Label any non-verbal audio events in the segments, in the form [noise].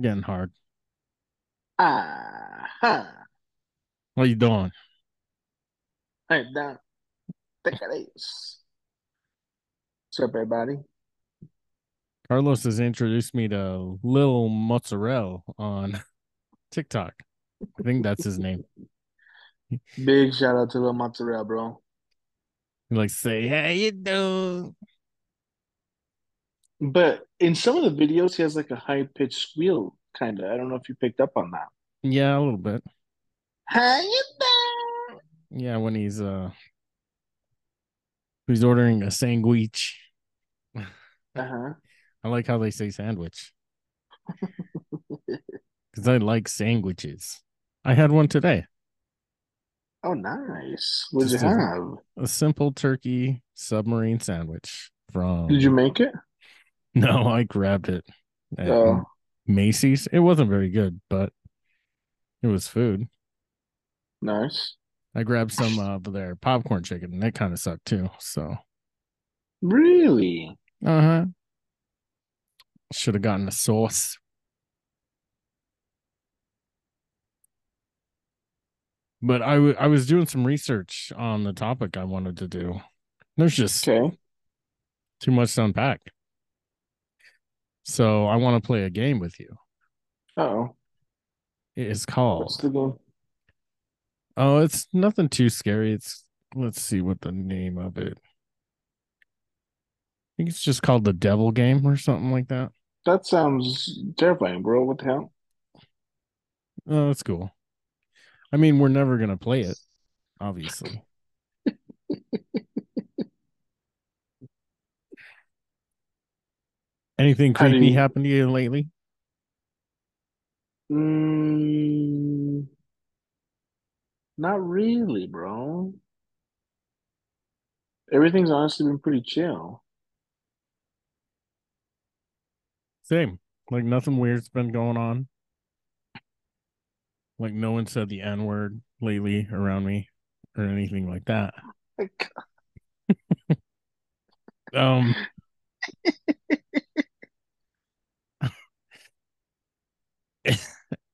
getting hard. Ah, What are you doing? hey, down. Take it. What's up, everybody? Carlos has introduced me to Lil Mozzarella on [laughs] TikTok. I think that's his name. Big shout out to Lil Mozzarella, bro. He like say, "How you doing?" But in some of the videos, he has like a high pitched squeal, kind of. I don't know if you picked up on that. Yeah, a little bit. How you doing? Yeah, when he's uh, he's ordering a sandwich. Uh huh. I like how they say sandwich [laughs] because I like sandwiches. I had one today. Oh, nice. What did you Just a- have? A simple turkey submarine sandwich from. Did you make it? [laughs] No, I grabbed it at Oh, Macey's. It wasn't very good, but it was food. nice. I grabbed some of their popcorn chicken, and that kind of sucked too. So, Really? uh huh. Should have gotten a sauce. But I w- I was doing some research on the topic I wanted to do. There's just Okay. too much to unpack. So I want to play a game with you. Oh, It is what's called. the game? Oh, it's nothing too scary. It's let's see what the name of it. I think it's just called the Devil Game or something like that. That sounds terrifying, bro. What the hell? Oh, that's cool. I mean, we're never gonna play it, obviously. [laughs] Anything creepy you- happened to you lately? Mm, not really, bro. Everything's honestly been pretty chill. Same. Like nothing weird's been going on. Like no one said the N word lately around me or anything like that. Like, [laughs] [laughs] Um [laughs]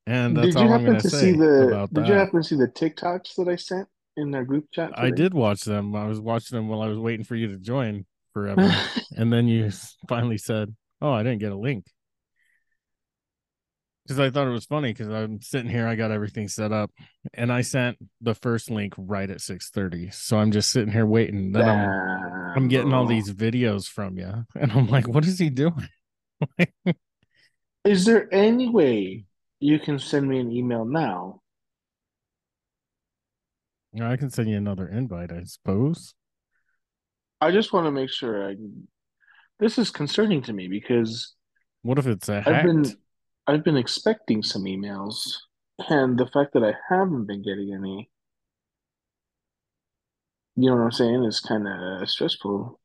and that's did you all I'm say see the did that. you happen to see the TikToks that I sent in our group chat I did watch them. I was watching them while I was waiting for you to join forever. [laughs] and then you finally said, Oh, I didn't get a link. Because I thought it was funny because I'm sitting here, I got everything set up, and I sent the first link right at 6:30. So I'm just sitting here waiting. Then I'm I'm getting all these videos from you, and I'm like, what is he doing? [laughs] Is there any way you can send me an email now? I can send you another invite, I suppose. I just want to make sure I this is concerning to me because What if it's a I've been I've been expecting some emails, and the fact that I haven't been getting any, you know what I'm saying, is kind of stressful.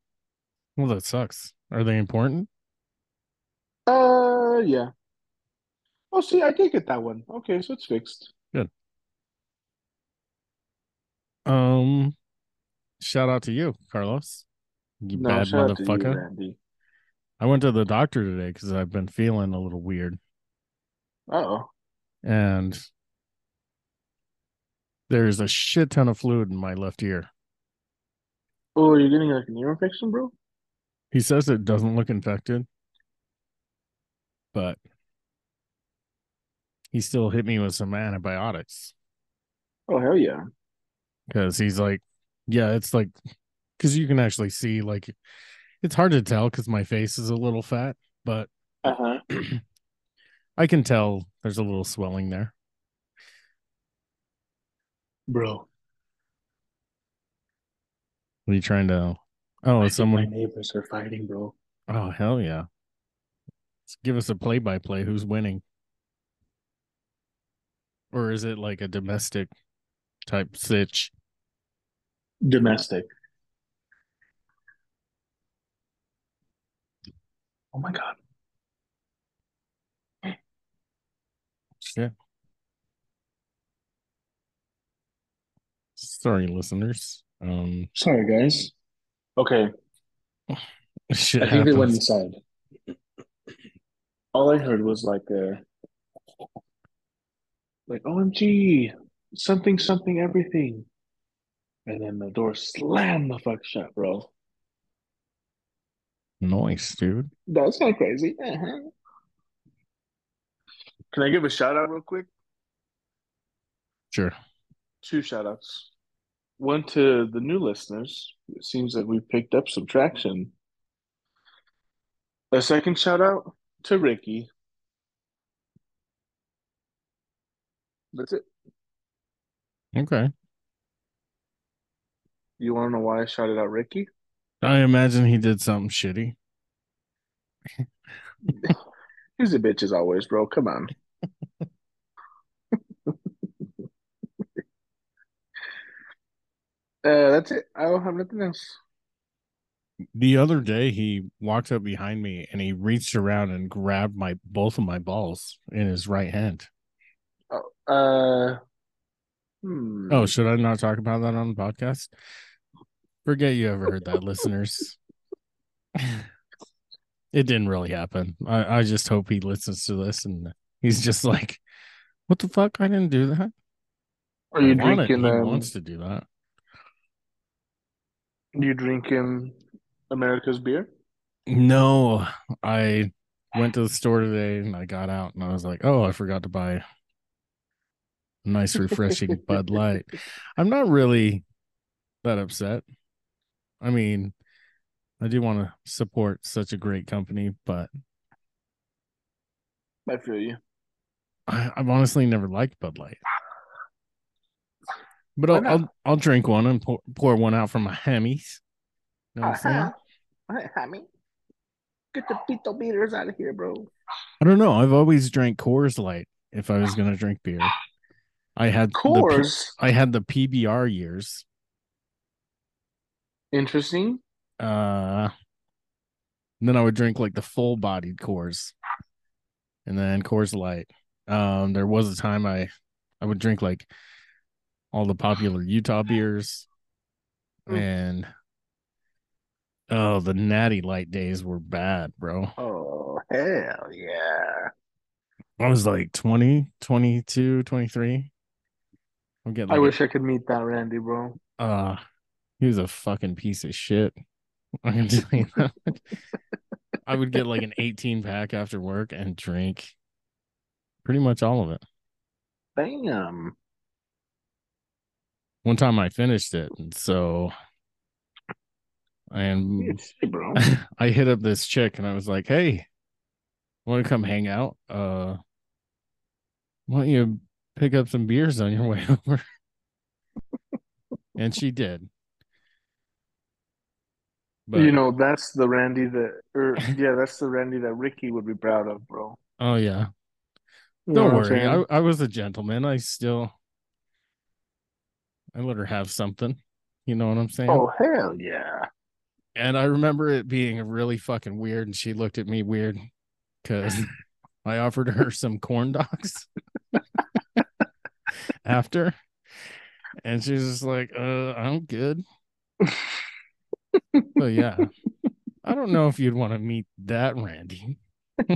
Well, that sucks. Are they important? Uh, yeah. Oh, see, I did get that one. Okay, so it's fixed. Good. Um, shout out to you, Carlos. You No, bad shout out to you, motherfucker. Randy. I went to the doctor today because I've been feeling a little weird, Uh-oh. and there's a shit ton of fluid in my left ear. Oh, you're getting like an ear infection, bro? He says it doesn't look infected, but he still hit me with some antibiotics Oh, hell yeah. because he's like, yeah, it's like, because you can actually see, like, it's hard to tell because my face is a little fat, but Uh-huh. [clears throat] I can tell there's a little swelling there. Bro, What are you trying to? Oh, I is think my someone? neighbors are fighting, bro. Oh, hell yeah! Let's give us a play-by-play. Who's winning? Or is it like a domestic type sitch? Domestic. Oh my God. Shit. Sorry, listeners. Um, Sorry, guys. Okay, [laughs] shit I think they went inside. All I heard was like a Like, OMG, something, something, everything. And then the door slammed the fuck shut, bro. Nice, dude. That's kind of crazy. Uh-huh. Can I give a shout out real quick? Sure. Two shout outs. One to the new listeners. It seems that we've picked up some traction. A second shout out to Ricky. That's it. Okay. You want to know why I shouted out Ricky? I imagine he did something shitty. [laughs] He's a bitch as always, bro. Come on. [laughs] Uh, that's it. I don't have nothing else. The other day he walked up behind me and he reached around and grabbed my both of my balls in his right hand. Oh, uh, hmm. Oh, should I not talk about that on the podcast? Forget you ever heard that, listeners. [laughs] It didn't really happen. I, I just hope he listens to this and he's just like, "What the fuck? I didn't do that." Are you drinking? He Um, wants to do that. you drinking America's beer? No, I went to the store today and I got out and I was like, "Oh, I forgot to buy nice, refreshing [laughs] Bud Light." I'm not really that upset. I mean, I do want to support such a great company, but I feel you. I, I've honestly never liked Bud Light. But I'll. I'll I'll drink one and pour, pour one out from my Hemis. Know what I'm saying? [laughs] Uh-huh. Hammy. Get the pito beaters out of here, bro. I don't know. I've always drank Coors Light if I was gonna drink beer. I had the P- I had the PBR years. Interesting. Uh, then I would drink like the full bodied Coors, and then Coors Light. Um, there was a time I I would drink like all the popular Utah beers, Mm. and oh, the Natty Light days were bad, bro. Oh, hell yeah. I was like 20, 22, 23. I'm getting I wish I could meet that Randy, bro. uh, he was a fucking piece of shit. [laughs] I can tell you that. I would get like an 18 pack after work and drink pretty much all of it. Damn. One time I finished it, and so and. [laughs] I hit up this chick and I was like, "Hey, want to come hang out? Uh, why don't you pick up some beers on your way [laughs] over?" and she did. But you know, that's the Randy that, or er, [laughs] yeah, that's the Randy that Ricky would be proud of, bro. oh yeah, You don't worry. I. I was a gentleman. I still I let her have something. You know what I'm saying? Oh, hell yeah. And I remember it being really fucking weird, and she looked at me weird because [laughs] I offered her some corn dogs after, and she's just like, "Uh, I'm good." [laughs] So yeah, I don't know if you'd want to meet that Randy. [laughs]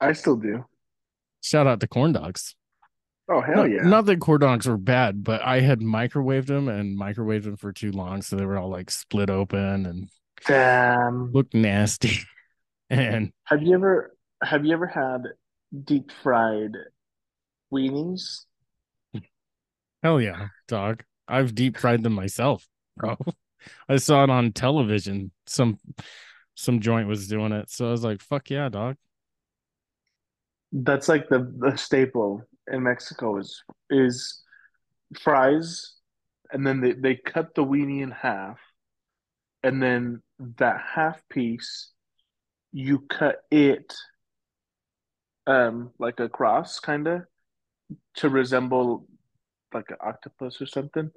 I still do. Shout out to corn dogs. Oh, hell not, yeah. not that corn dogs were bad, but I had microwaved them and microwaved them for too long, so they were all like split open and Damn. looked nasty. [laughs] And Have you ever have you ever had deep fried weenies? hell yeah, dog. I've deep fried them myself, bro. I saw it on television. Some some joint was doing it. So I was like, fuck yeah, dog. That's like the the staple in Mexico is is fries, and then they, they cut the weenie in half, and then that half piece, you cut it um like a cross kind of to resemble like an octopus or something.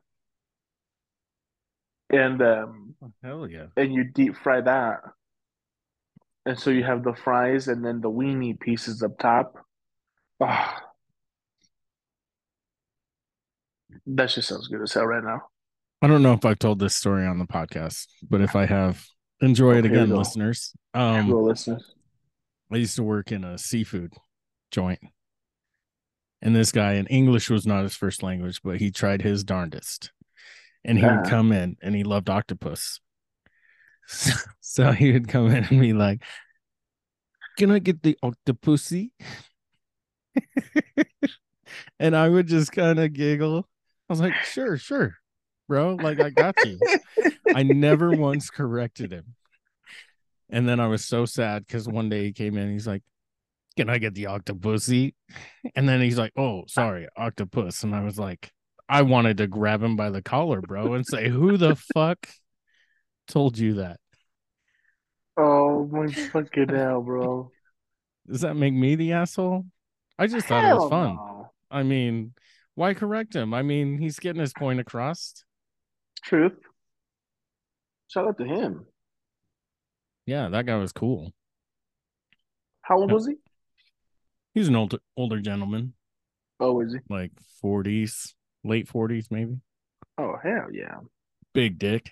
And um Hell yeah. and you deep fry that. And so you have the fries and then the weenie pieces up top. Ah, that just sounds good as hell right now. I don't know if I've told this story on the podcast, but if I have, enjoy it Okay, again, go. listeners. Um, Um listeners. I used to work in a seafood joint. And this guy, and English was not his first language, but he tried his darndest. And he would come in and he loved octopus. [laughs] So, so he would come in and be like, Can I get the octopusy? [laughs] and I would just kind of giggle. I was like, Sure, sure, bro. Like, I got you. I never once corrected him. And then I was so sad because one day he came in, he's like, Can I get the octopusy? [laughs] And then he's like, Oh, sorry, octopus. And I was like, I wanted to grab him by the collar, bro, and say, Who the [laughs] fuck told you that? Oh my fucking [laughs] hell, bro. Does that make me the asshole? I just thought it was fun. no. I mean, why correct him? I mean, he's getting his point across. Truth. Shout out to him. Yeah, that guy was cool. How old was he? He's an older older gentleman, Oh, is he? like 40s, late 40s, maybe. Oh, hell yeah. Big dick.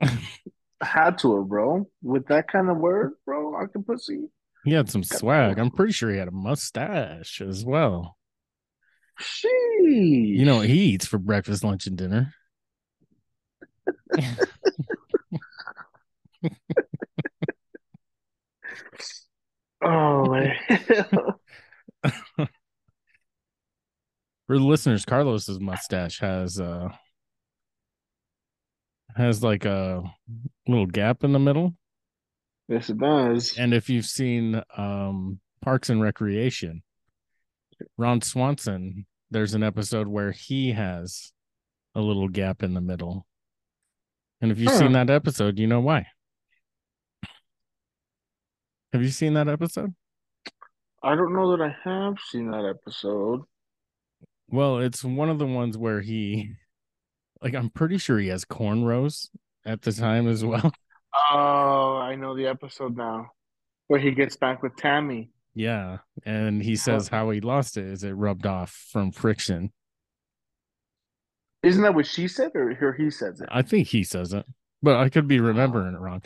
[laughs] Had to have, bro. With that kind of word, bro, octopussy. He had some swag. I'm pretty sure he had a mustache as well. Sheesh. You know what he eats for breakfast, lunch, and dinner? [laughs] [laughs] Oh man. For the listeners, Carlos's mustache has uh has like a little gap in the middle. yes, it does. And if you've seen um Parks and Recreation, Ron Swanson, there's an episode where he has a little gap in the middle. And if you've Huh. seen that episode, you know why. Have you seen that episode? I don't know that I have seen that episode. Well, it's one of the ones where he [laughs] like I'm pretty sure he has cornrows at the time as well. [laughs] Oh, I know the episode now. Where he gets back with Tammy. Yeah. And he says how he lost it is it rubbed off from friction. Isn't that what she said or he says it? I think he says it, but I could be oh. remembering it wrong.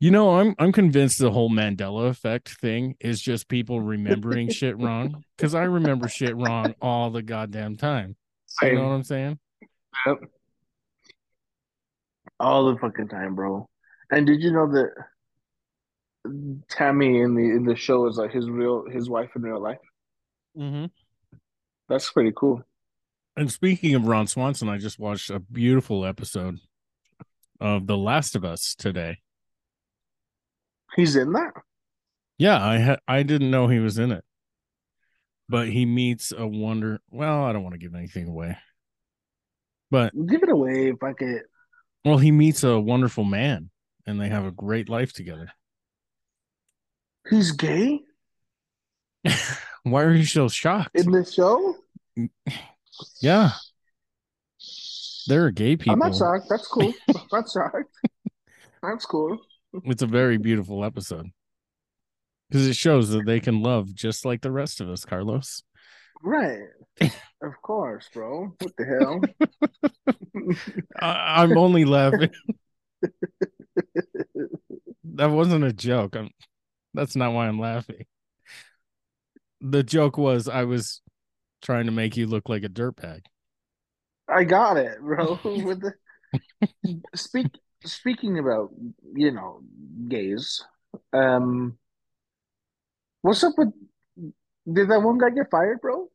You know, I'm I'm convinced the whole Mandela effect thing is just people remembering [laughs] shit wrong because I remember shit wrong all the goddamn time. You know what I'm saying? Yep. All the fucking time, bro. And did you know that Tammy in the in the show is like his real his wife in real life? Mm-hmm. That's pretty cool. And speaking of Ron Swanson, I just watched a beautiful episode of The Last of Us today. He's in that. Yeah, I had I didn't know he was in it. But he meets a wonder well, I don't want to give anything away. But Give it away, fuck it. well, he meets a wonderful man and they have a great life together. He's gay [laughs] Why are you so shocked? in this show? [sighs] yeah, there are gay people. [laughs] I'm not shocked. That's cool. I'm not shocked. That's cool. It's a very beautiful episode. Because it shows that they can love just like the rest of us, Carlos. Right. [laughs] Of course, bro. What the hell? [laughs] I, I'm only laughing. that wasn't a joke. I'm, that's not why I'm laughing. The joke was I was trying to make you look like a dirtbag. I got it, bro. [laughs] With the speak speaking about, you know, gays, um what's up with did that one guy get fired, bro?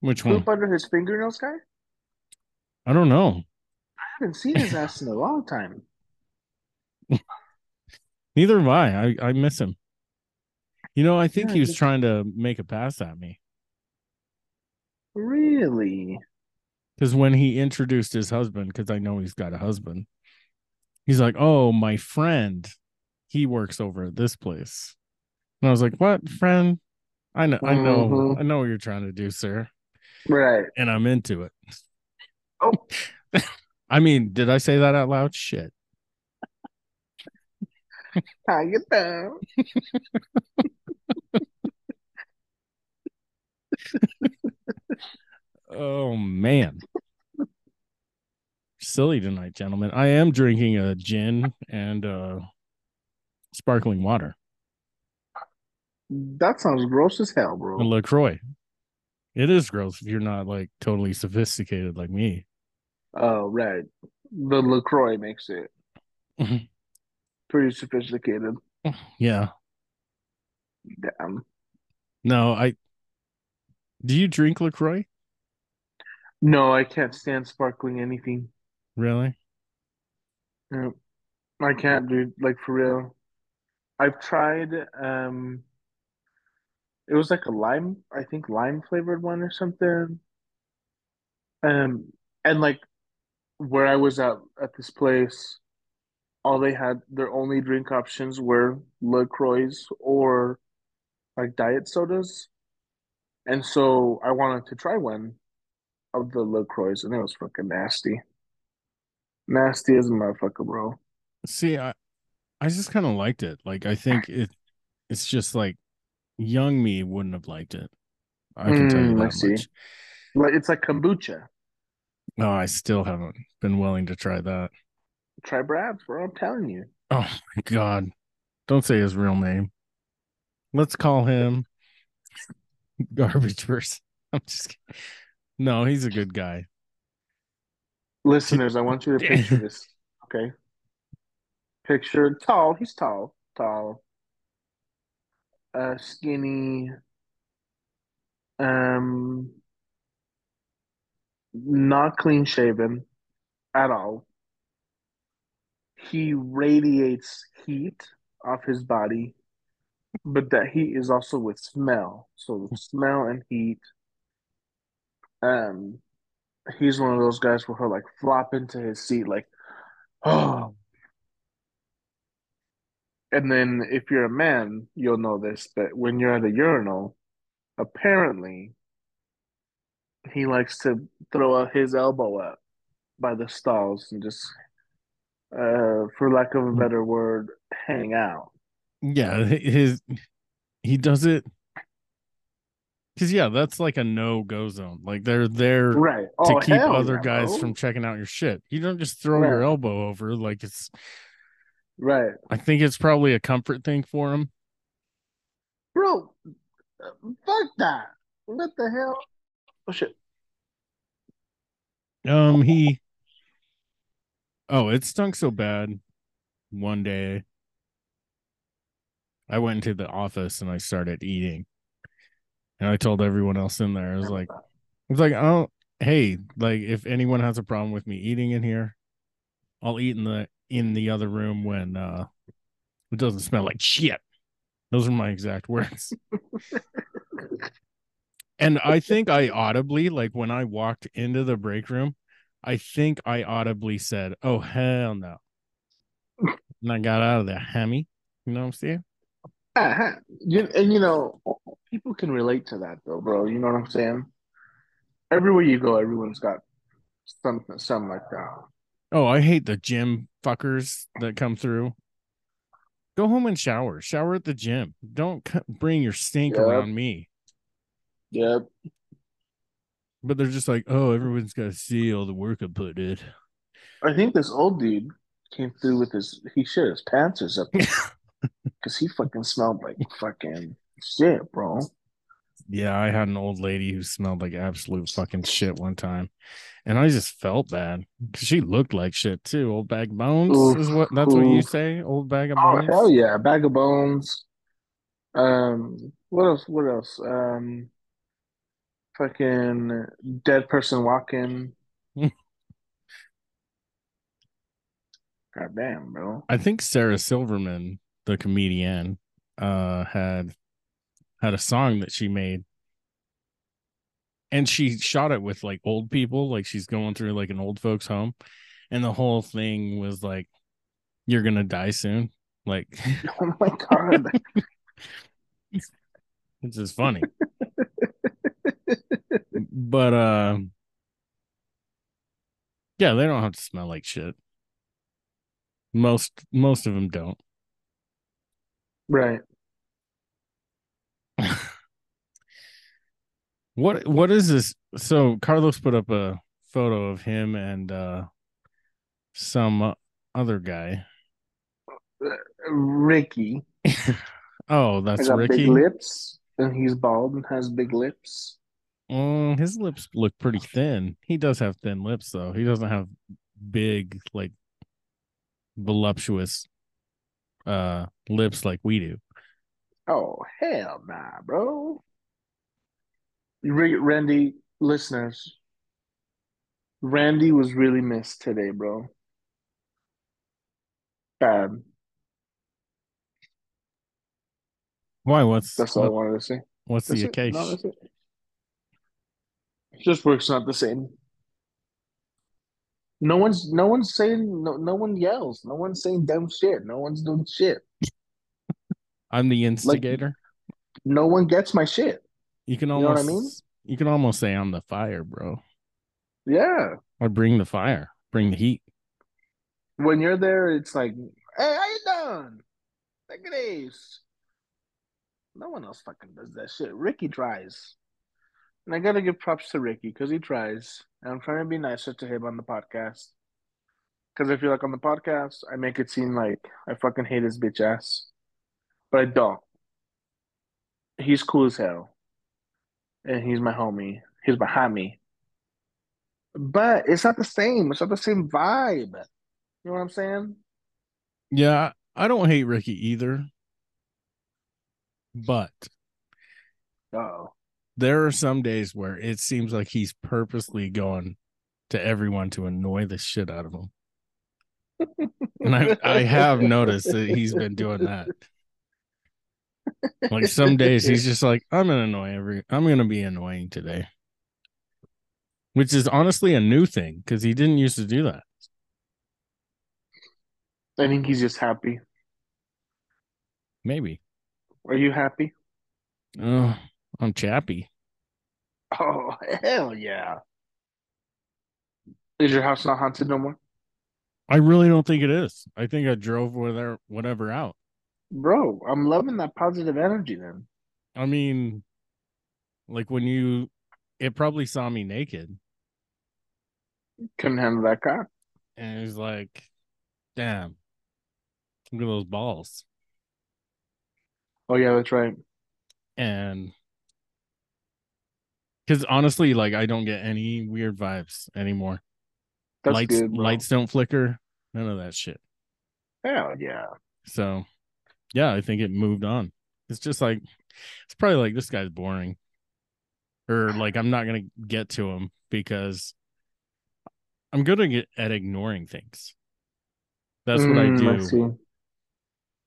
Which one? Poop under his fingernails guy? I don't know. I haven't seen his ass in a long time. [laughs] Neither have I. I, I miss him. You know, I think Yeah, he was just- trying to make a pass at me Really? because when he introduced his husband, because I know he's got a husband, he's like, "Oh, my friend, he works over at this place," and I was like, "What friend? I know, I know, Mhm. I know what you're trying to do, sir, Right. and I'm into it." Oh. [laughs] I mean, did I say that out loud? Shit. [laughs] How you doing? [laughs] Oh man. Silly tonight, gentlemen. I am drinking a gin and uh sparkling water. That sounds gross as hell, bro. LaCroix. It is gross if you're not like totally sophisticated like me. Oh, right. The LaCroix makes it pretty sophisticated. yeah. Damn. No, I do you drink LaCroix? No, I can't stand sparkling anything. Really? Yeah. I can't, dude. Like for real. I've tried um it was like a lime, I think lime flavored one or something. Um and like where I was at at this place, all they had their only drink options were LaCroix or like diet sodas. And so I wanted to try one of the LaCroix and it was fucking nasty. Nasty as a motherfucker, bro. See, I I just kind of liked it. Like I think [laughs] it it's just like young me wouldn't have liked it. I can tell you Mm, I that see. much. Like it's like kombucha. No, I still haven't been willing to try that. Try Brad's, bro. I'm telling you. Oh my god. Don't say his real name. Let's call him [laughs] garbage person. [laughs] I'm just kidding. No, he's a good guy. Listeners, I want you to picture this. Okay. Picture tall. He's tall. Tall. Uh skinny. Um not clean shaven at all. He radiates heat off his body, but that heat is also with smell. So smell and heat. Um, he's one of those guys where he'll like flop into his seat like, oh. [sighs] And then if you're a man, you'll know this, but when you're at a urinal, apparently he likes to throw out his elbow up by the stalls and just uh for lack of a better word, hang out. Yeah, his he does it because yeah, that's like a no-go zone. Like they're there Right. to Oh, keep other yeah, guys bro. from checking out your shit. You don't just throw your elbow over like it's Right. I think it's probably a comfort thing for him. Bro, fuck that. What the hell? Oh shit. Um he Oh, it stunk so bad one day. I went into the office and I started eating. And I told everyone else in there, I was like, I was like, oh, hey, like if anyone has a problem with me eating in here, I'll eat in the in the other room when uh it doesn't smell like shit. Those are my exact words. and I think I audibly, like when I walked into the break room, I think I audibly said, Oh hell no. And I got out of there, hammy. You know what I'm saying? Uh-huh. You, and you know, people can relate to that though, bro. You know what I'm saying? Everywhere you go, everyone's got something, something like that. Oh, I hate the gym fuckers that come through. Go home and shower. Shower at the gym. Don't c- bring your stink Yep. around me. Yep. But they're just like, oh, everyone's got to see all the work I put in. I think this old dude came through with his. He shit his pants or something [laughs] because he fucking smelled like fucking shit, bro. Yeah, I had an old lady who smelled like absolute fucking shit one time, and I just felt bad because she looked like shit too. Old bag of bones Oof, is what that's what you say. Old bag of Oh hell yeah, bag of bones. Um, what else? What else? Um, fucking dead person walking. [laughs] God damn, bro. I think Sarah Silverman, the comedian, uh, had had a song that she made, and she shot it with like old people, like she's going through like an old folks' home, and the whole thing was like, "You're gonna die soon," like, [laughs] Oh my god. [laughs] it's just funny. [laughs] but uh, yeah, they don't have to smell like shit. Most most of them don't. Right. [laughs] What what is this? So Carlos put up a photo of him and uh some uh, other guy. Ricky. [laughs] Oh, that's got big Ricky. lips, and he's bald and has big lips. Mm, his lips look pretty thin. He does have thin lips though. He doesn't have big like voluptuous uh lips like we do. Oh hell nah, bro. Ra- Randy, listeners, Randy was really missed today, bro. Bad. Why? What's That's all I wanted to say. what's That's the it. No, occasion? that's it. Just works not the same. No one's no one's saying no no one yells. No one's saying dumb shit. No one's doing shit. I'm the instigator. No one gets my shit. you can know what I almost mean? you can almost say I'm the fire, bro. Yeah. I bring the fire, bring the heat. When you're there, it's like, hey, how you doing? Look at this. No one else fucking does that shit. Ricky tries. And I gotta give props to Ricky because he tries. And I'm trying to be nicer to him on the podcast. Because I feel like on the podcast, I make it seem like I fucking hate his bitch ass. But I don't. He's cool as hell. And he's my homie. He's behind me, But it's not the same. It's not the same vibe. You know what I'm saying? Yeah, I don't hate Ricky either. But Oh. there are some days where it seems like he's purposely going to everyone to annoy the shit out of him. And I, I have noticed that he's been doing that. [laughs] Like some [laughs] days he's just like, I'm gonna annoy every I'm gonna be annoying today. Which is honestly a new thing because he didn't used to do that. I think he's just happy. Maybe. Are you happy? Oh, I'm chappy. Oh, hell yeah. Is your house not haunted no more? I really don't think it is. I think I drove whatever whatever out. Bro, I'm loving that positive energy then. I mean, like when you it probably saw me naked Couldn't handle that cock. and it was like, damn, look at those balls. Oh, yeah, that's right. And because honestly, like I don't get any weird vibes anymore. That's lights good, lights don't flicker, none of that shit. Hell yeah. So yeah, I think it moved on. It's just like it's probably like this guy's boring. Or like I'm not gonna get to him because I'm good at, at ignoring things. That's what I Mm, do see.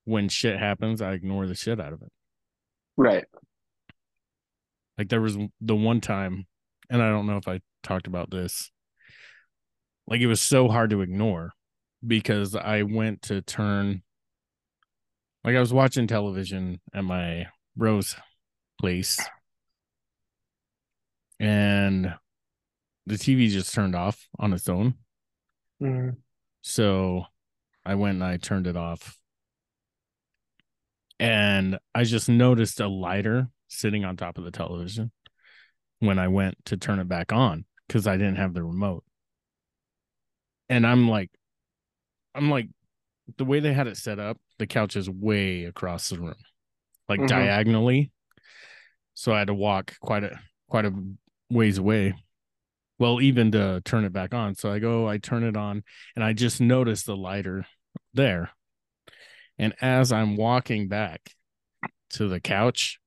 when shit happens. I ignore the shit out of it. Right. Like there was the one time, and I don't know if I talked about this. Like it was so hard to ignore because I went to turn like I was watching television at my Rose place and the TV just turned off on its own. Mm. So I went and I turned it off. And I just noticed a lighter sitting on top of the television when I went to turn it back on because I didn't have the remote. And I'm like, I'm like, the way they had it set up, the couch is way across the room, like Mhm. diagonally. So I had to walk quite a quite a ways away. Well, even to turn it back on. So I go, I turn it on, and I just noticed the lighter there. And as I'm walking back to the couch,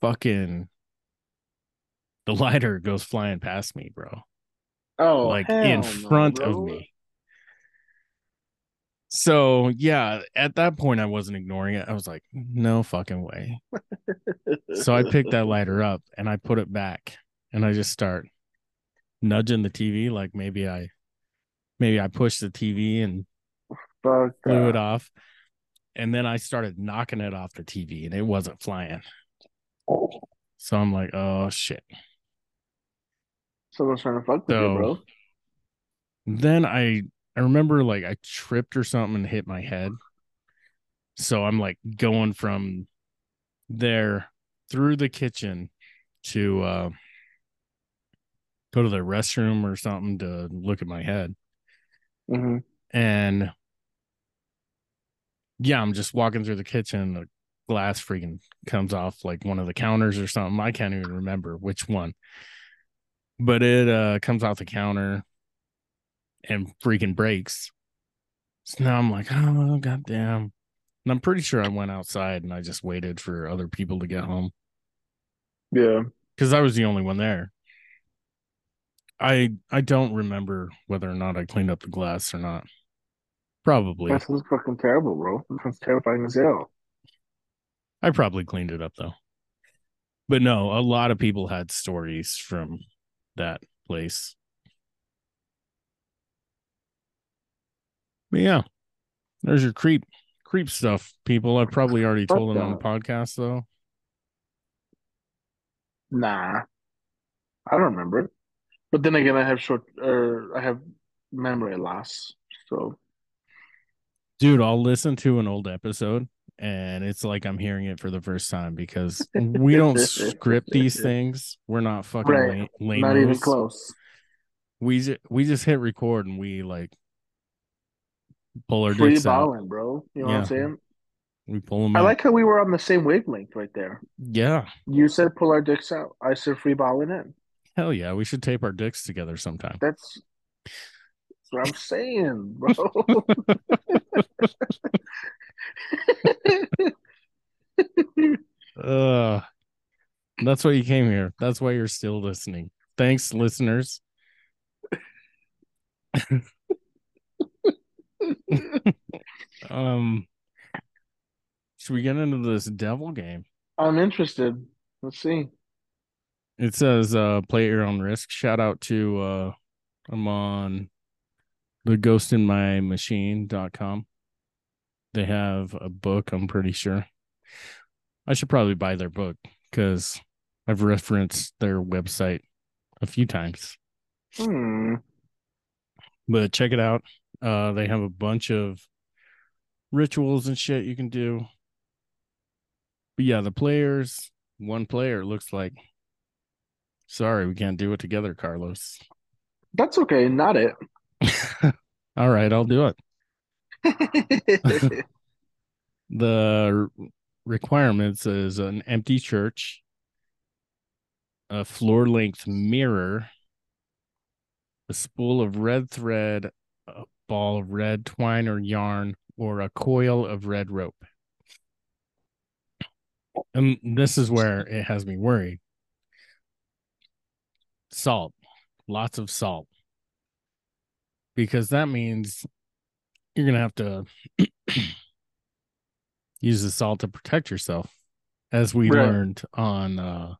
fucking the [laughs] lighter goes flying past me, bro. Oh, like in no, front of me. So yeah, at that point I wasn't ignoring it. I was like, no fucking way. So I picked that [laughs] lighter up and I put it back and I just start nudging the TV like maybe I maybe I pushed the TV and Fuck blew it off. And then I started knocking it off the TV and it wasn't flying. So I'm like, oh shit. Someone's trying to fuck with So- you, bro. Then I I remember like I tripped or something and hit my head. So I'm like going from there through the kitchen to uh go to the restroom or something to look at my head. hmm And yeah, I'm just walking through the kitchen, the glass freaking comes off like one of the counters or something. I can't even remember which one. But it uh comes off the counter and freaking breaks. So now I'm like, oh goddamn. And I'm pretty sure I went outside and I just waited for other people to get home. Yeah. Because I was the only one there. I I don't remember whether or not I cleaned up the glass or not. Probably. That sounds fucking terrible, bro. That sounds terrifying as hell. I probably cleaned it up though. But no, a lot of people had stories from that place. But yeah, there's your creep creep stuff, people. I've probably already told it on the podcast though. Nah. I don't remember it. But then again, I have short, or I have memory loss. So Dude, I'll listen to an old episode and it's like I'm hearing it for the first time because we don't script these [laughs] things. We're not fucking Right. lame, not even close. We just we just hit record and we like pull our Free dicks out. balling, bro. You know what I'm saying? We pull them I out. like how we were on the same wavelength right there. yeah, You said pull our dicks out. I said free balling in. hell yeah. We should tape our dicks together sometime. That's, that's what I'm [laughs] saying, bro. [laughs] Uh, that's why you came here. That's why you're still listening. Thanks, listeners. [laughs] [laughs] Um, should we get into this devil game? I'm interested. Let's see. It says uh play at your own risk. Shout out to uh I'm on the ghostinmymachine.com. They have a book, I'm pretty sure. I should probably buy their book because I've referenced their website a few times. Hmm. But check it out. Uh they have a bunch of rituals and shit you can do. But yeah, the players, one player looks like sorry, we can't do it together, Carlos. That's okay. Not it. [laughs] All right, I'll do it. [laughs] The requirements is an empty church, a floor length mirror, a spool of red thread, ball of red twine or yarn, or a coil of red rope. And this is where it has me worried. Salt, lots of salt. Because that means you're going to have to [clears throat] use the salt to protect yourself, as we Right. learned on, uh,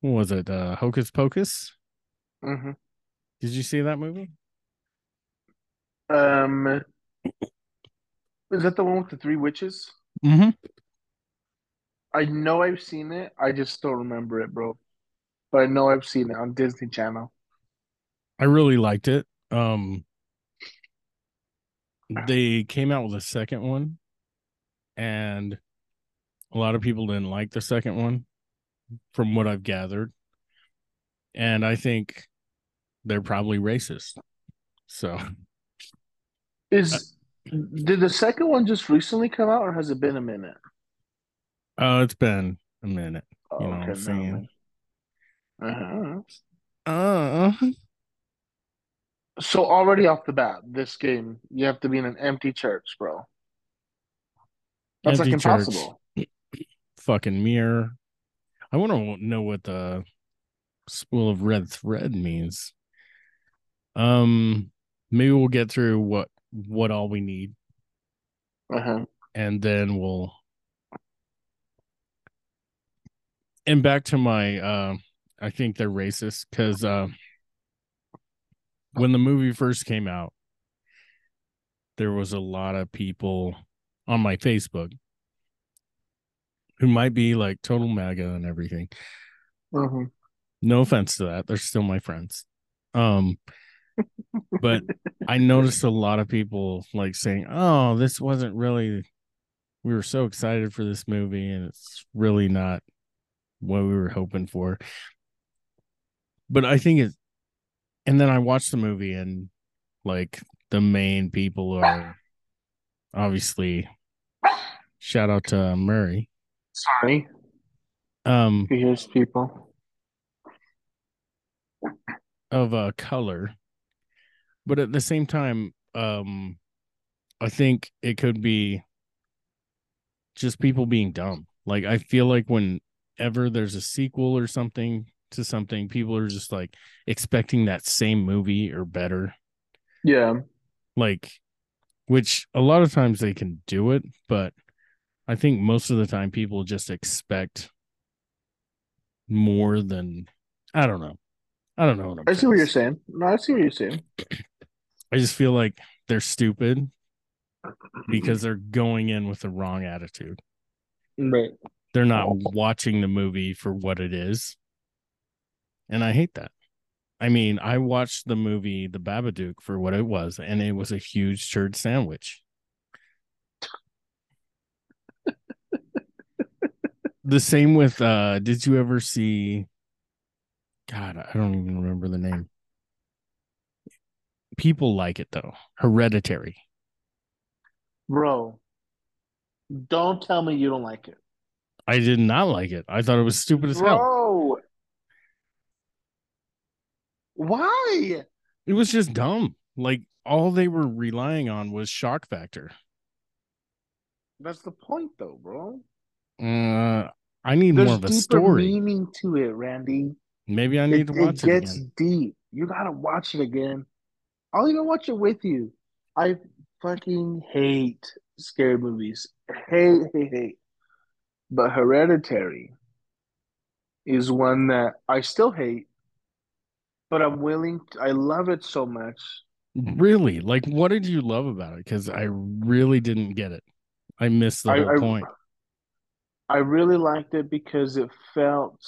what was it, uh, Hocus Pocus? hmm Did you see that movie? Um, is that the one with the three witches? Mm-hmm. I know I've seen it. I just don't remember it, bro. But I know I've seen it on Disney Channel. I really liked it. Um, they came out with a second one, and a lot of people didn't like the second one, from what I've gathered. And I think they're probably racist. So [laughs] Is did the second one just recently come out, or has it been a minute? Oh, it's been a minute. Oh, You know what I'm okay, saying? Uh-huh. Uh So already off the bat, this game, you have to be in an empty church, bro. That's Empty like church. impossible. [clears throat] fucking mirror. I want to know what the spool of red thread means. Um, maybe we'll get through what what all we need, Uh-huh. and then we'll. And back to my, uh, I think they're racist because uh, when the movie first came out, there was a lot of people on my Facebook who might be like total MAGA and everything. hmm no offense to that they're still my friends um but i noticed a lot of people like saying oh this wasn't really we were so excited for this movie and it's really not what we were hoping for but i think it and then i watched the movie and like the main people are obviously, shout out to Murray. Sorry, Um, he hears people. of uh color but at the same time um i think it could be just people being dumb. Like i feel like whenever there's a sequel or something to something people are just like expecting that same movie or better. Yeah, like which a lot of times they can do it but i think most of the time people just expect more than i don't know. I don't know what I'm I see what you're saying. No, I see what you're saying. I just feel like they're stupid [clears throat] because they're going in with the wrong attitude. right. They're not watching the movie for what it is. And I hate that. I mean, I watched the movie The Babadook for what it was, and it was a huge turd sandwich. [laughs] the same with uh did you ever see God, I don't even remember the name. People like it though. Hereditary. Bro, don't tell me you don't like it. I did not like it. I thought it was stupid as hell. Bro, why? It was just dumb. Like all they were relying on was shock factor. That's the point, though, bro. Uh, I need There's more of a story. meaning to it, Randy. Maybe I need It, to watch it it, gets again. deep. You gotta watch it again. I'll even watch it with you. I fucking hate scary movies. Hate, hate, hate. But Hereditary is one that I still hate, but I'm willing to, I love it so much. Really? Like, what did you love about it? Because I really didn't get it. I missed the I, whole I, point. I really liked it because it felt,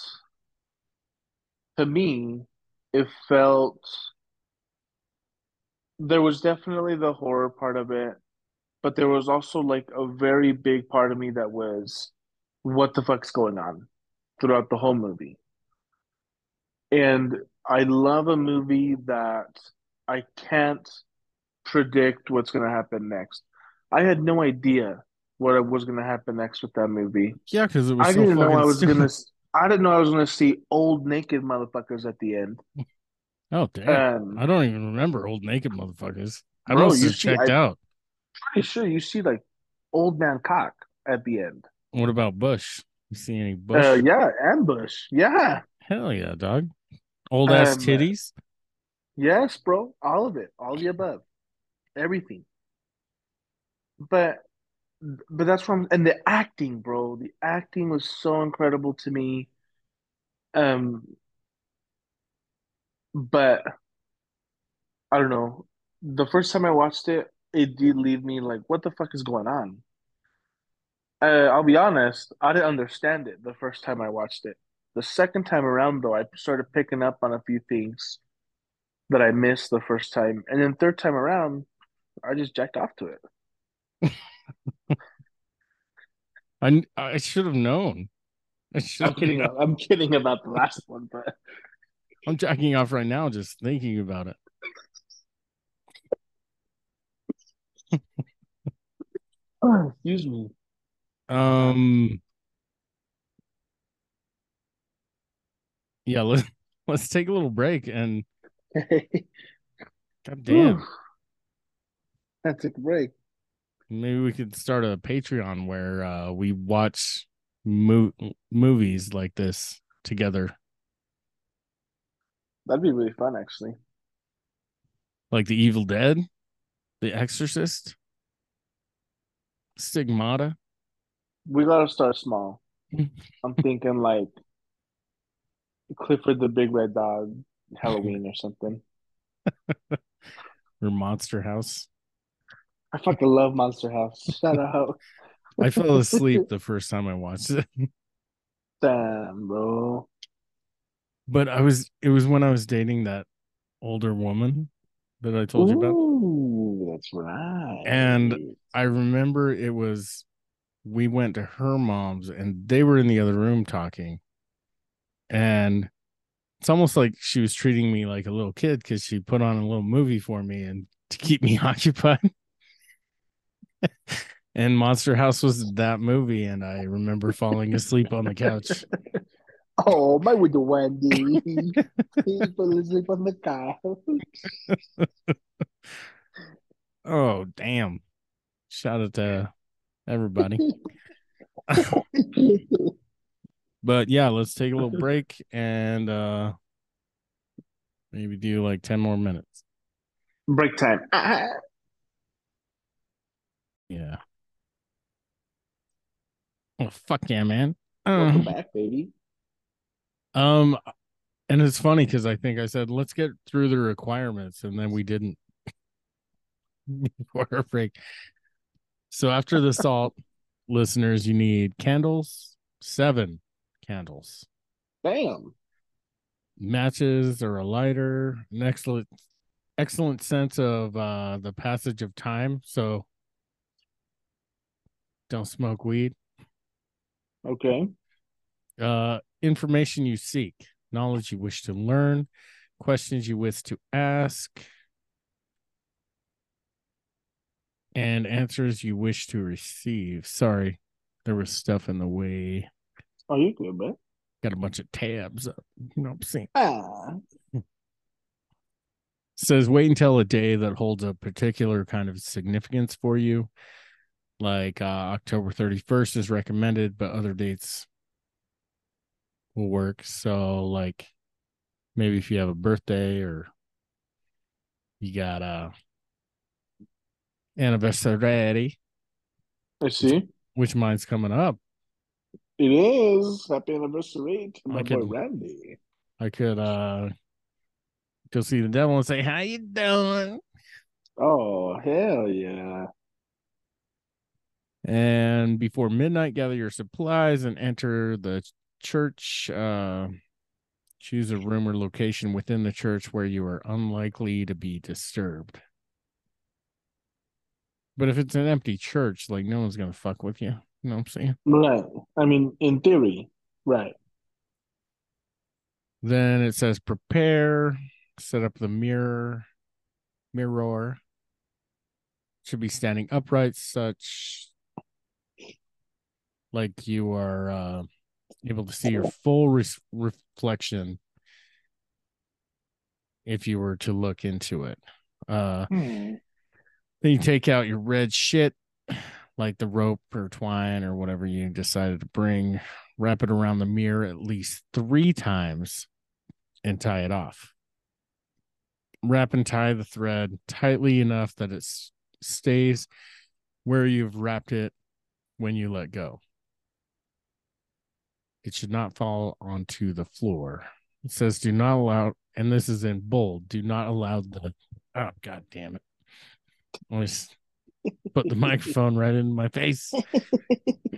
to me, it felt, there was definitely the horror part of it, but there was also like a very big part of me that was, what the fuck's going on throughout the whole movie. And I love a movie that I can't predict what's going to happen next. I had no idea what was going to happen next with that movie. Yeah, because it was I so didn't know I was stupid. gonna. I didn't know I was gonna see old naked motherfuckers at the end. [laughs] Oh damn! Um, I don't even remember old naked motherfuckers. I Bro, must you have see- checked I- out. pretty sure you see like old man cock at the end. What about Bush? You see any Bush? Uh, yeah, ambush. Yeah, Hell yeah, dog. Old ass Um, titties. yes, bro. All of it, all the above, everything. But, but that's from and the acting, bro. The acting was so incredible to me. Um, but I don't know. The first time I watched it, it did leave me like, what the fuck is going on? Uh, I'll be honest, I didn't understand it the first time I watched it. The second time around, though, I started picking up on a few things that I missed the first time, and then third time around, I just jacked off to it. [laughs] I I should have known. I'm, kidding. known. I'm kidding about the last one, but I'm jacking off right now just thinking about it. Oh, excuse me. Um. Yeah, let's let's take a little break and [laughs] god damn, I took a break. maybe we could start a Patreon where uh we watch mo- movies like this together, That'd be really fun, actually. like The Evil Dead, The Exorcist, Stigmata. We gotta start small. [laughs] I'm thinking like Clifford the Big Red Dog, Halloween or something. [laughs] or Monster House. I fucking love Monster House. Shout [laughs] out. I fell asleep the first time I watched it. Damn, bro. But I was it was when I was dating that older woman that I told you about. Ooh, that's right. And- I remember it was we went to her mom's and they were in the other room talking. And it's almost like she was treating me like a little kid because she put on a little movie for me and [laughs] to keep me [laughs] occupied. and Monster House was that movie, and I remember falling asleep on the couch. [laughs] Oh, my with Wendy. [laughs] he fell asleep on the couch. Oh, damn. Shout out to everybody. but yeah, let's take a little [laughs] break and uh maybe do like 10 more minutes. Break time. Yeah. Oh fuck yeah, man. Welcome Um, back, baby. Um and it's funny because I think I said let's get through the requirements and then we didn't [laughs] before our break. So after the salt, [laughs] listeners, you need candles, seven candles. Bam. matches or a lighter an excellent excellent sense of uh the passage of time so don't smoke weed Okay. uh information you seek knowledge you wish to learn questions you wish to ask and answers you wish to receive sorry there was stuff in the way Oh, you good, man. got a bunch of tabs up you know what i'm saying Ah. [laughs] says wait until a day that holds a particular kind of significance for you like uh, october 31st is recommended but other dates will work so like maybe if you have a birthday or you got a anniversary I see. which mine's coming up It is. Happy anniversary to my I boy Randy. i could uh go see the devil and say how you doing Oh, hell yeah. and before midnight gather your supplies and enter the church uh choose a room or location within the church where you are unlikely to be disturbed but if it's an empty church like no one's gonna fuck with you you know what i'm saying Right. I mean, in theory, right. then it says prepare set up the mirror mirror should be standing upright such like you are uh able to see your full res- reflection if you were to look into it. Uh Hmm. then you take out your red shit like the rope or twine or whatever you decided to bring wrap it around the mirror at least three times and tie it off. Wrap and tie the thread tightly enough that it stays where you've wrapped it when you let go it should not fall onto the floor. It says do not allow and this is in bold do not allow the oh god damn it. Always put the microphone right in my face. [laughs]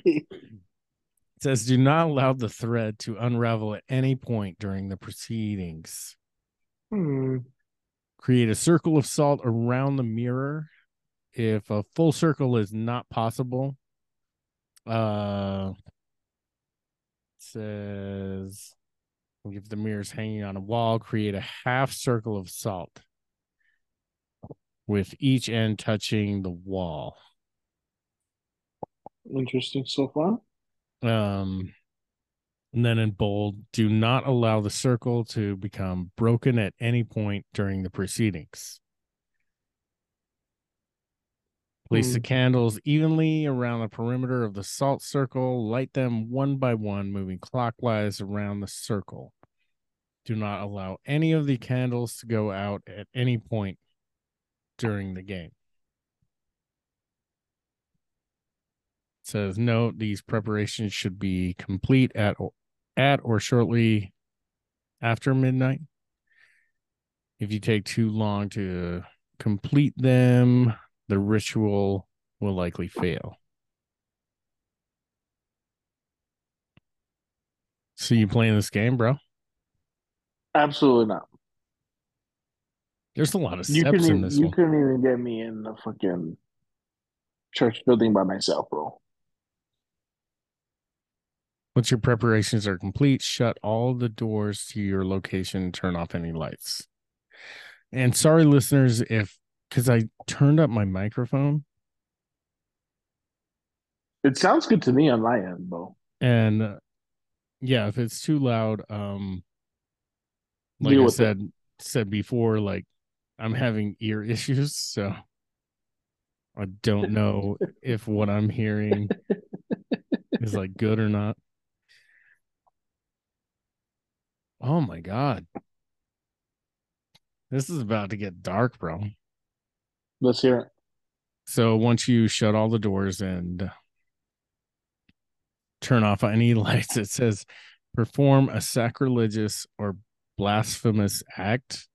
It says do not allow the thread to unravel at any point during the proceedings. Hmm. create a circle of salt around the mirror. If a full circle is not possible uh says if the mirror is hanging on a wall create a half circle of salt with each end touching the wall Interesting so far. um and then in bold do not allow the circle to become broken at any point during the proceedings place the Hmm. candles evenly around the perimeter of the salt circle light them one by one moving clockwise around the circle. Do not allow any of the candles to go out at any point during the game. Says note these preparations should be complete at at or shortly after midnight. If you take too long to complete them the ritual will likely fail so you playing this game bro Absolutely not. there's a lot of You steps in this you one couldn't even get me in the fucking church building by myself, bro. once your preparations are complete shut all the doors to your location turn off any lights and sorry listeners if because i turned up my microphone It sounds good to me on my end, though. And uh, yeah, if it's too loud, um, like Deal I with it. said said before, like I'm having ear [laughs] issues, so I don't [laughs] know if what I'm hearing is like good or not. Oh my god. This is about to get dark, bro. Let's hear it. So once you shut all the doors and turn off any [laughs] lights, it says perform a sacrilegious or blasphemous act.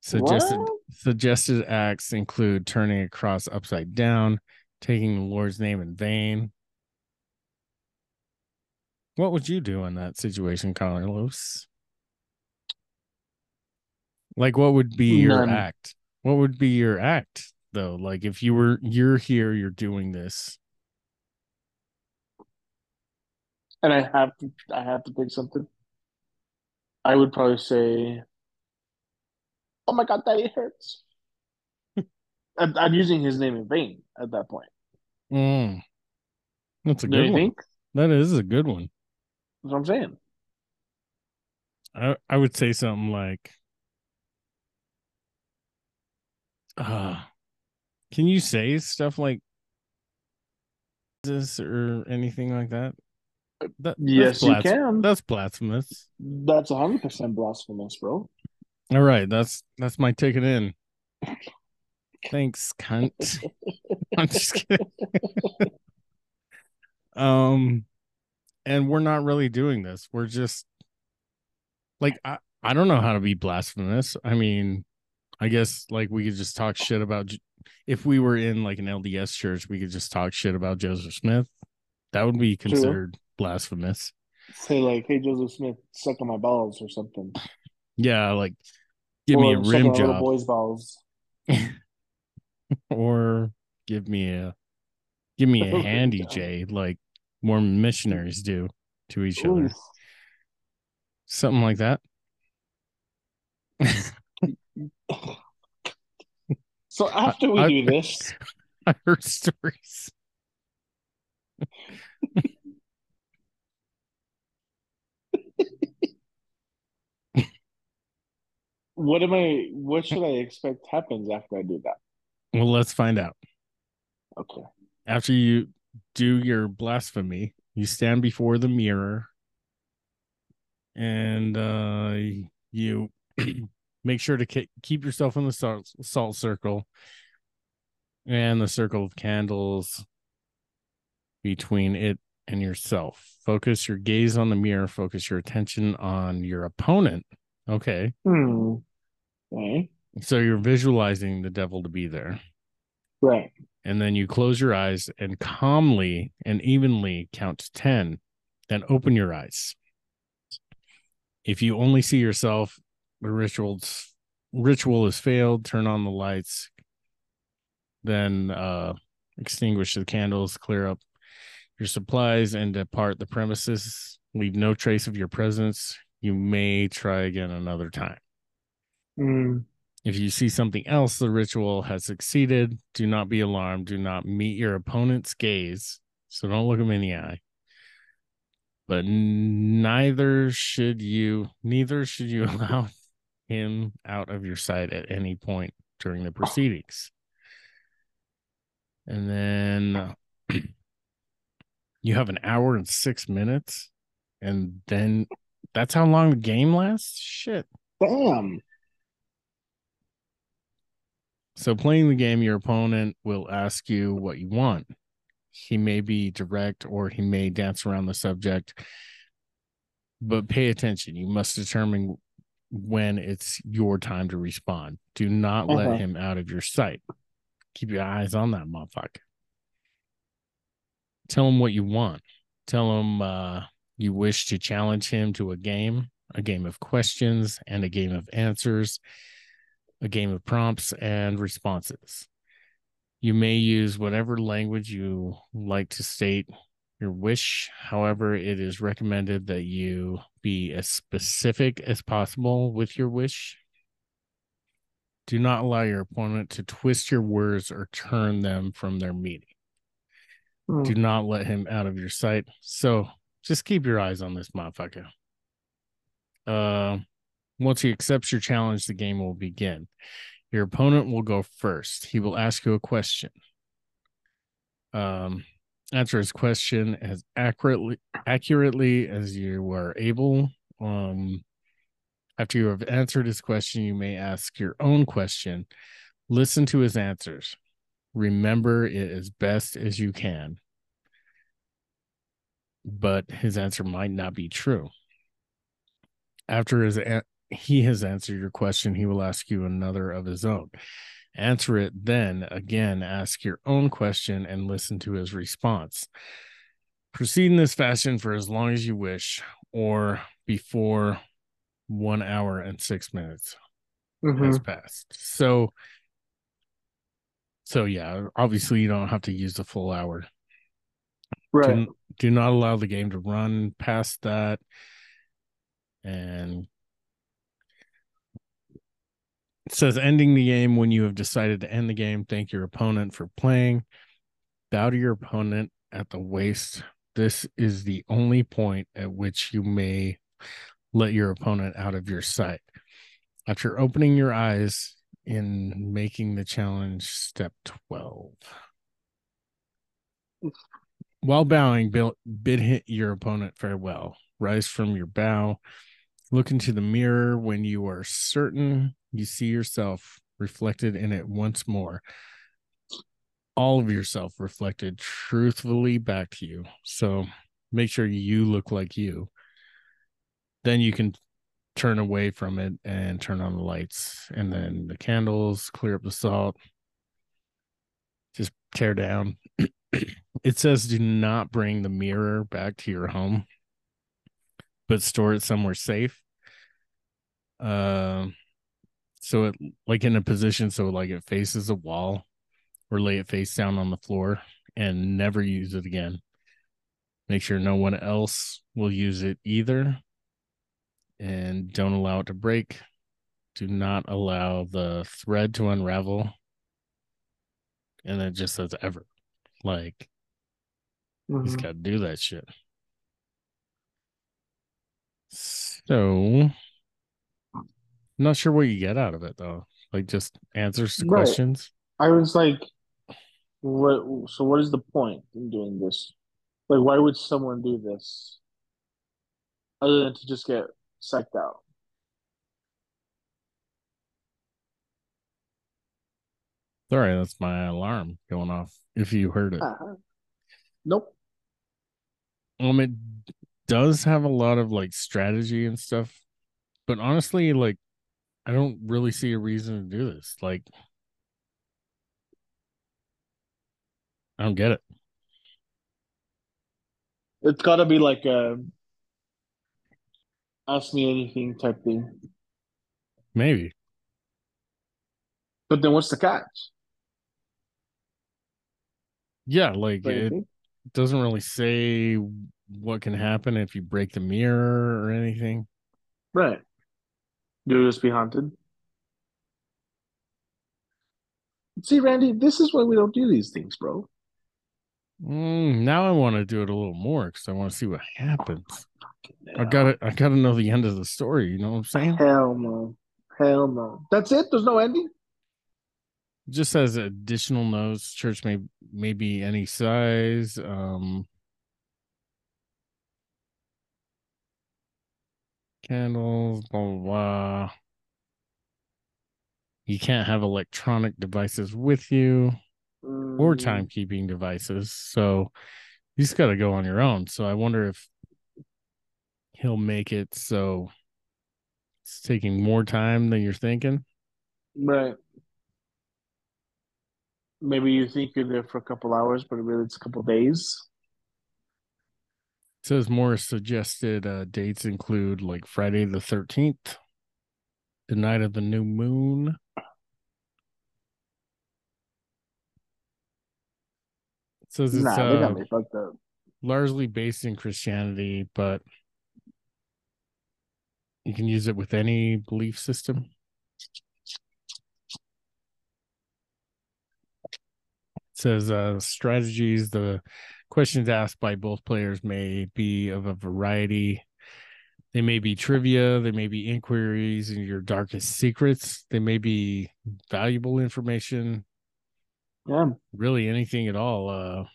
Suggested What? suggested acts include turning a cross upside down, taking the Lord's name in vain. What would you do in that situation, Carlos? Like what would be your act? What would be your act though? Like if you were you're here, you're doing this. And I have to, I have to pick something. I would probably say, "Oh my God, Daddy hurts." [laughs] I'm, I'm using his name in vain at that point. Mm, that's a Do good one. think? That is a good one. That's what I'm saying. I I would say something like uh can you say stuff like this or anything like that? That Yes, you can. That's blasphemous. That's 100% blasphemous, bro. All right, that's that's my ticket in. Thanks, cunt. [laughs] I'm just kidding. um, and we're not really doing this. We're just like I I don't know how to be blasphemous. I mean, I guess like we could just talk shit about if we were in like an LDS church, we could just talk shit about Joseph Smith. That would be True. considered blasphemous. Say like, "Hey, Joseph Smith, suck on my balls" or something. Yeah, like give me a rim job boy's balls. [laughs] or give me a give me a [laughs] handy. J like Mormon missionaries do to each other. Something like that. [laughs] So after we I- do this, [laughs] I heard stories. what am I? What should I expect happens after I do that? Well, let's find out. Okay. After you do your blasphemy, you stand before the mirror and uh you [clears throat] make sure to ke- keep yourself in the salt, salt circle and the circle of candles between it and yourself. Focus your gaze on the mirror, focus your attention on your opponent. Okay. Hmm. Okay. So you're visualizing the devil to be there. Right. and then you close your eyes and calmly and evenly count to 10 then open your eyes if you only see yourself the rituals ritual has failed turn on the lights then uh extinguish the candles clear up your supplies and depart the premises leave no trace of your presence you may try again another time Hmm. If you see something else, the ritual has succeeded. Do not be alarmed. Do not meet your opponent's gaze. So don't look him in the eye. But neither should you, neither should you [laughs] allow him out of your sight at any point during the proceedings. And then uh, [clears throat] you have an hour and six minutes. And then that's how long the game lasts? Shit. Damn. So, playing the game, your opponent will ask you what you want. He may be direct or he may dance around the subject, but pay attention. You must determine when it's your time to respond. Do not Uh-huh. let him out of your sight. Keep your eyes on that motherfucker. Tell him what you want. Tell him uh, you wish to challenge him to a game, a game of questions and a game of answers a game of prompts and responses. You may use whatever language you like to state your wish. However, it is recommended that you be as specific as possible with your wish. Do not allow your opponent to twist your words or turn them from their meaning. Do not let him out of your sight. So just keep your eyes on this motherfucker. Uh, once he accepts your challenge, the game will begin. Your opponent will go first. He will ask you a question. Um, answer his question as accurately accurately as you are able. Um, after you have answered his question, you may ask your own question. Listen to his answers. Remember it as best as you can. But his answer might not be true. After his he has answered your question, he will ask you another of his own. Answer it, then again ask your own question and listen to his response. Proceed in this fashion for as long as you wish, or before one hour and six minutes Mhm. has passed. So, so yeah, obviously you don't have to use the full hour. Right. Do, do not allow the game to run past that. And it says ending the game when you have decided to end the game. Thank your opponent for playing. Bow to your opponent at the waist. This is the only point at which you may let your opponent out of your sight. After opening your eyes in making the challenge, step 12. While bowing, bid hit your opponent farewell. Rise from your bow. Look into the mirror when you are certain you see yourself reflected in it once more. All of yourself reflected truthfully back to you. So make sure you look like you. Then you can turn away from it and turn on the lights and then the candles, clear up the salt, just tear down. [clears throat] it says do not bring the mirror back to your home, but store it somewhere safe. Um, so it like in a position so like it faces a wall or lay it face down on the floor and never use it again. Make sure no one else will use it either. And don't allow it to break. Do not allow the thread to unravel. And it just says ever. Like he's Mhm. got to do that shit. So, not sure what you get out of it though. Like just answers to Right. questions. I was like, what? So what is the point in doing this? Like, why would someone do this other than to just get psyched out? Sorry, that's my alarm going off. If you heard it, Uh-huh. Nope. um, it does have a lot of like strategy and stuff, but honestly, like, I don't really see a reason to do this. Like, I don't get it. It's got to be like a ask me anything type thing. Maybe. But then what's the catch? Yeah, like Don't it doesn't really say what can happen if you break the mirror or anything. Right. You'll just be haunted. See, Randy, this is why we don't do these things, bro. Mm, now I want to do it a little more because I want to see what happens. I got to I got to know the end of the story. You know what I'm saying? Hell no. Hell no. That's it? There's no ending? Just says additional notes. Church may may be any size. Um, candles, blah blah blah. You can't have electronic devices with you or Mm, timekeeping devices. So you just got to go on your own. So I wonder if he'll make it so it's taking more time than you're thinking. Right. Maybe you think you're there for a couple hours, but really it's a couple days. It says more suggested uh, dates include like Friday the 13th, the night of the new moon. It says it's Nah, uh, got me fucked up. largely based in Christianity, but you can use it with any belief system. It says uh, strategies. The questions asked by both players may be of a variety. They may be trivia, they may be inquiries and your darkest secrets, they may be valuable information, Yeah. really anything at all. Uh,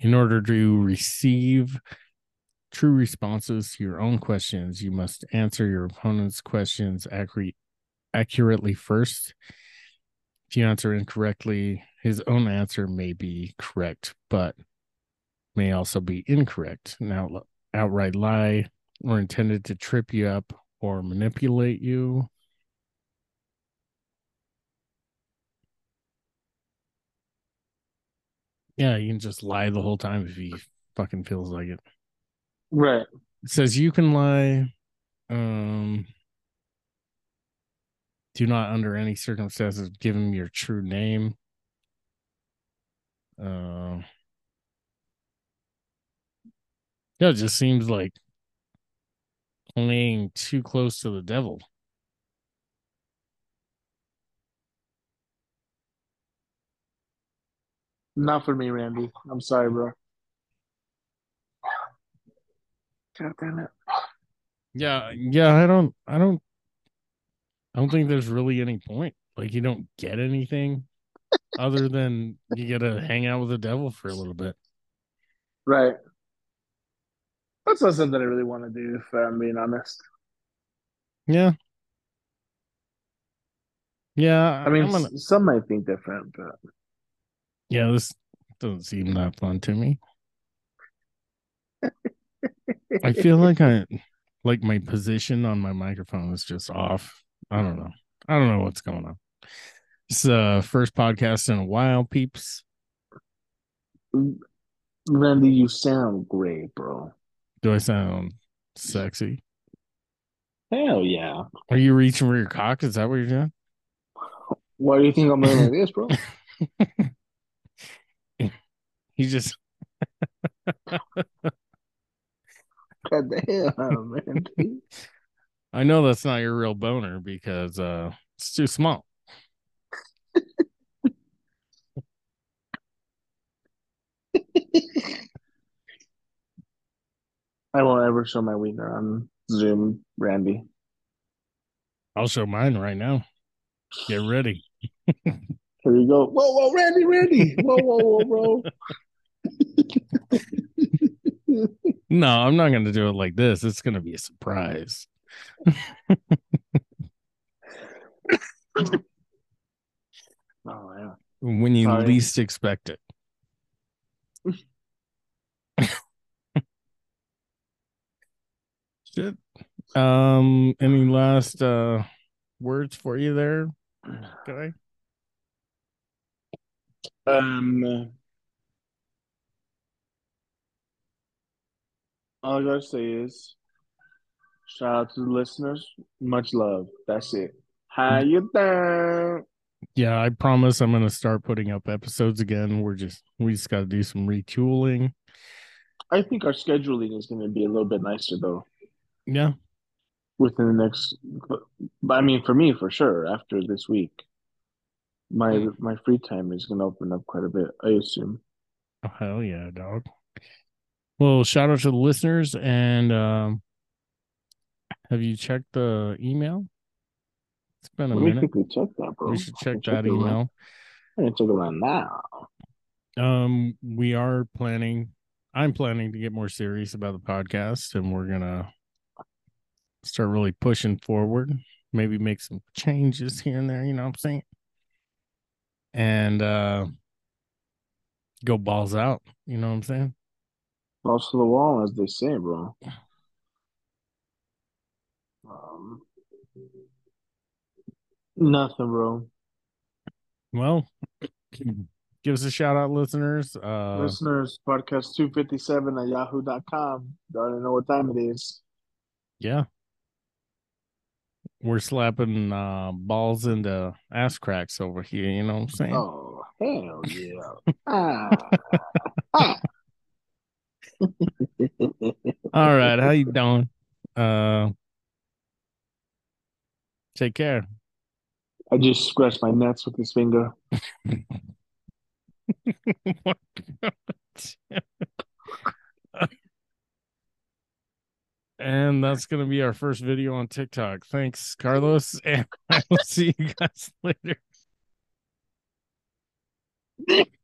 in order to receive true responses to your own questions, you must answer your opponent's questions accurate, accurately first. If you answer incorrectly, his own answer may be correct, but may also be incorrect, an out, outright lie, or intended to trip you up or manipulate you. Yeah, you can just lie the whole time if he fucking feels like it. Right. It says you can lie. Um, do not under any circumstances give him your true name. Uh, yeah, it just seems like playing too close to the devil. Not for me, Randy. I'm sorry, bro. God damn it. Yeah, yeah, I don't, I don't, I don't think there's really any point. Like, you don't get anything other than you get to hang out with the devil for a little bit. Right. That's not something I really want to do, if I'm being honest. Yeah. Yeah, I mean, gonna, some might think different, but yeah, this doesn't seem that fun to me. I feel like I like my position on my microphone is just off. I don't know. I don't know what's going on. It's uh first podcast in a while, peeps. Randy, you sound great, bro. Do I sound sexy? Hell yeah. Are you reaching for your cock? Is that what you're doing? Why do you think I'm doing like this, bro? [laughs] You just [laughs] God damn, Randy. [laughs] I know that's not your real boner because uh it's too small. I won't ever show my wiener on Zoom, Randy. I'll show mine right now. Get ready. Here you go. [laughs] Whoa, whoa, Randy, Randy. Whoa, whoa, whoa, bro. [laughs] No, I'm not gonna do it like this. It's gonna be a surprise. [laughs] Oh yeah. When you Sorry. least expect it. Shit. Um, any last uh words for you there, [clears throat] guy? Um. All I gotta say is, shout out to the listeners. Much love. That's it. How you doing? Yeah, I promise I'm gonna start putting up episodes again. We're just we just gotta do some retooling. I think our scheduling is to be a little bit nicer though Yeah, within the next. But I mean, for me, for sure. After this week, my Hmm. my free time is going to open up quite a bit. I assume. Oh, hell yeah, dog. Well, shout out to the listeners and um have you checked the email? It's been a Let minute. quickly check that, bro. We should check that email. I can check it right now. Um, we are planning. I'm planning to get more serious about the podcast, and we're gonna start really pushing forward. Maybe make some changes here and there. You know what I'm saying? And uh, go balls out. You know what I'm saying? Balls to the wall, as they say, bro. Um, nothing, bro. Well, give us a shout out, listeners. Uh, Listeners, podcast 257 at yahoo.com. You already know what time it is. yeah, we're slapping uh balls into ass cracks over here. You know what I'm saying? Oh, hell yeah. ah. ah. [laughs] All right, how you doing? Uh, take care. I just scratched my nuts with this finger. [laughs] [laughs] And that's going to be our first video on TikTok. Thanks, Carlos. [laughs] And I will see you guys later. [laughs]